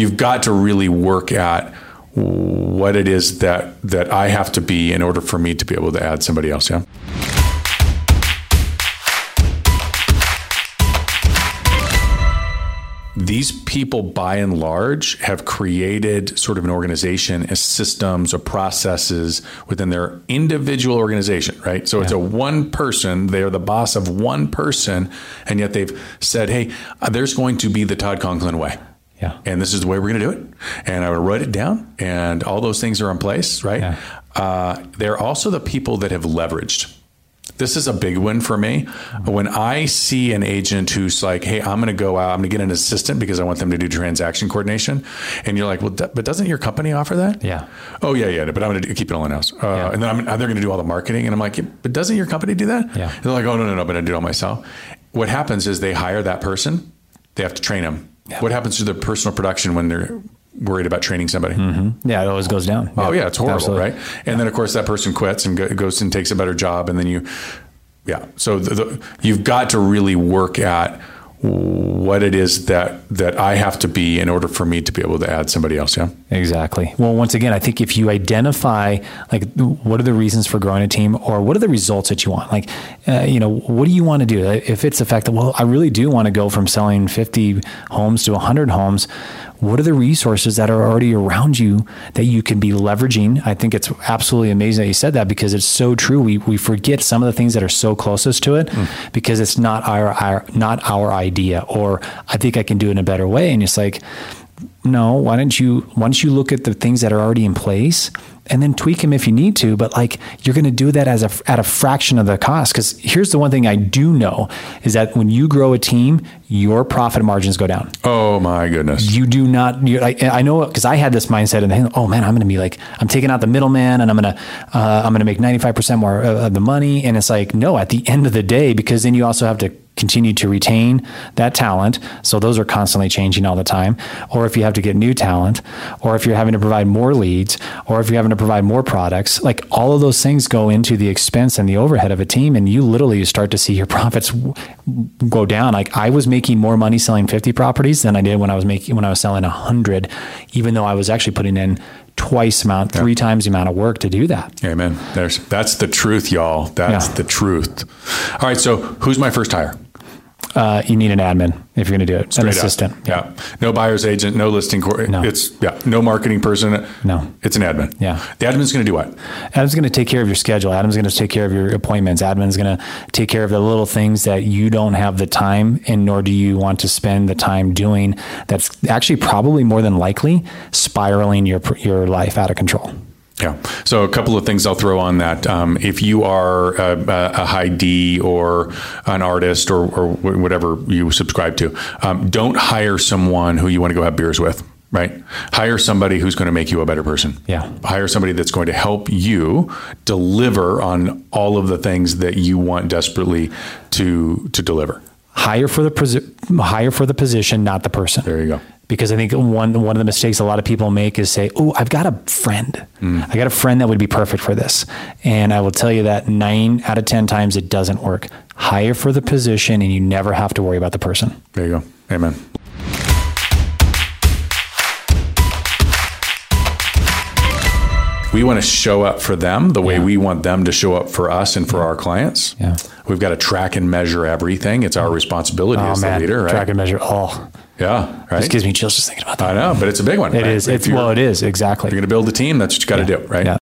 you've got to really work at what it is that that I have to be in order for me to be able to add somebody else. Yeah. these people by and large have created sort of an organization as systems or processes within their individual organization right so yeah. it's a one person they're the boss of one person and yet they've said hey uh, there's going to be the todd conklin way yeah. And this is the way we're going to do it. And I would write it down, and all those things are in place, right? Yeah. Uh, they're also the people that have leveraged this is a big one for me. When I see an agent who's like, "Hey, I'm going to go out. I'm going to get an assistant because I want them to do transaction coordination," and you're like, "Well, d- but doesn't your company offer that?" Yeah. Oh yeah, yeah. But I'm going to keep it all in house. Uh, yeah. And then I'm, they're going to do all the marketing, and I'm like, yeah, "But doesn't your company do that?" Yeah. They're like, "Oh no, no, no, but I do it all myself." What happens is they hire that person. They have to train them. Yeah. What happens to their personal production when they're worried about training somebody. Mm-hmm. Yeah, it always goes down. Oh yeah, it's horrible, Absolutely. right? And yeah. then of course that person quits and goes and takes a better job, and then you, yeah. So the, the, you've got to really work at what it is that that I have to be in order for me to be able to add somebody else. Yeah, exactly. Well, once again, I think if you identify like what are the reasons for growing a team, or what are the results that you want, like uh, you know, what do you want to do? If it's the fact that well, I really do want to go from selling fifty homes to hundred homes what are the resources that are already around you that you can be leveraging? I think it's absolutely amazing that you said that because it's so true. We, we forget some of the things that are so closest to it mm. because it's not our, our not our idea or I think I can do it in a better way. And it's like, no, why don't you once you look at the things that are already in place and then tweak them if you need to. But like you're going to do that as a at a fraction of the cost. Because here's the one thing I do know is that when you grow a team, your profit margins go down. Oh my goodness! You do not. I, I know because I had this mindset and oh man, I'm going to be like I'm taking out the middleman and I'm going to uh, I'm going to make 95 percent more of the money. And it's like no, at the end of the day, because then you also have to continue to retain that talent. So those are constantly changing all the time. Or if you have to get new talent, or if you're having to provide more leads, or if you're having to provide more products, like all of those things go into the expense and the overhead of a team. And you literally start to see your profits go down. Like I was making more money selling 50 properties than I did when I was making, when I was selling 100, even though I was actually putting in twice amount, three yeah. times the amount of work to do that. Amen. There's that's the truth, y'all. That's yeah. the truth. All right. So who's my first hire? Uh, you need an admin if you're going to do it. Straight an assistant. Up. Yeah. No buyer's agent, no listing. No. It's, yeah. No marketing person. No. It's an admin. Yeah. The admin's going to do what? Admin's going to take care of your schedule. Admin's going to take care of your appointments. Admin's going to take care of the little things that you don't have the time and nor do you want to spend the time doing. That's actually probably more than likely spiraling your, your life out of control. Yeah. So a couple of things I'll throw on that. Um, if you are a, a, high D or an artist or, or whatever you subscribe to, um, don't hire someone who you want to go have beers with. Right. Hire somebody who's going to make you a better person. Yeah. Hire somebody that's going to help you deliver on all of the things that you want desperately to to deliver. Hire for the hire for the position, not the person. There you go because I think one one of the mistakes a lot of people make is say, "Oh, I've got a friend. Mm. I got a friend that would be perfect for this." And I will tell you that 9 out of 10 times it doesn't work. Hire for the position and you never have to worry about the person. There you go. Amen. We want to show up for them the way yeah. we want them to show up for us and for our clients. Yeah. We've got to track and measure everything. It's our responsibility oh, as man. the leader, right? Track and measure all. Yeah, right. Gives me chills just thinking about that. I know, but it's a big one. It right? is. It's well, it is exactly. If you're going to build a team, that's what you got to yeah. do, right? Yeah.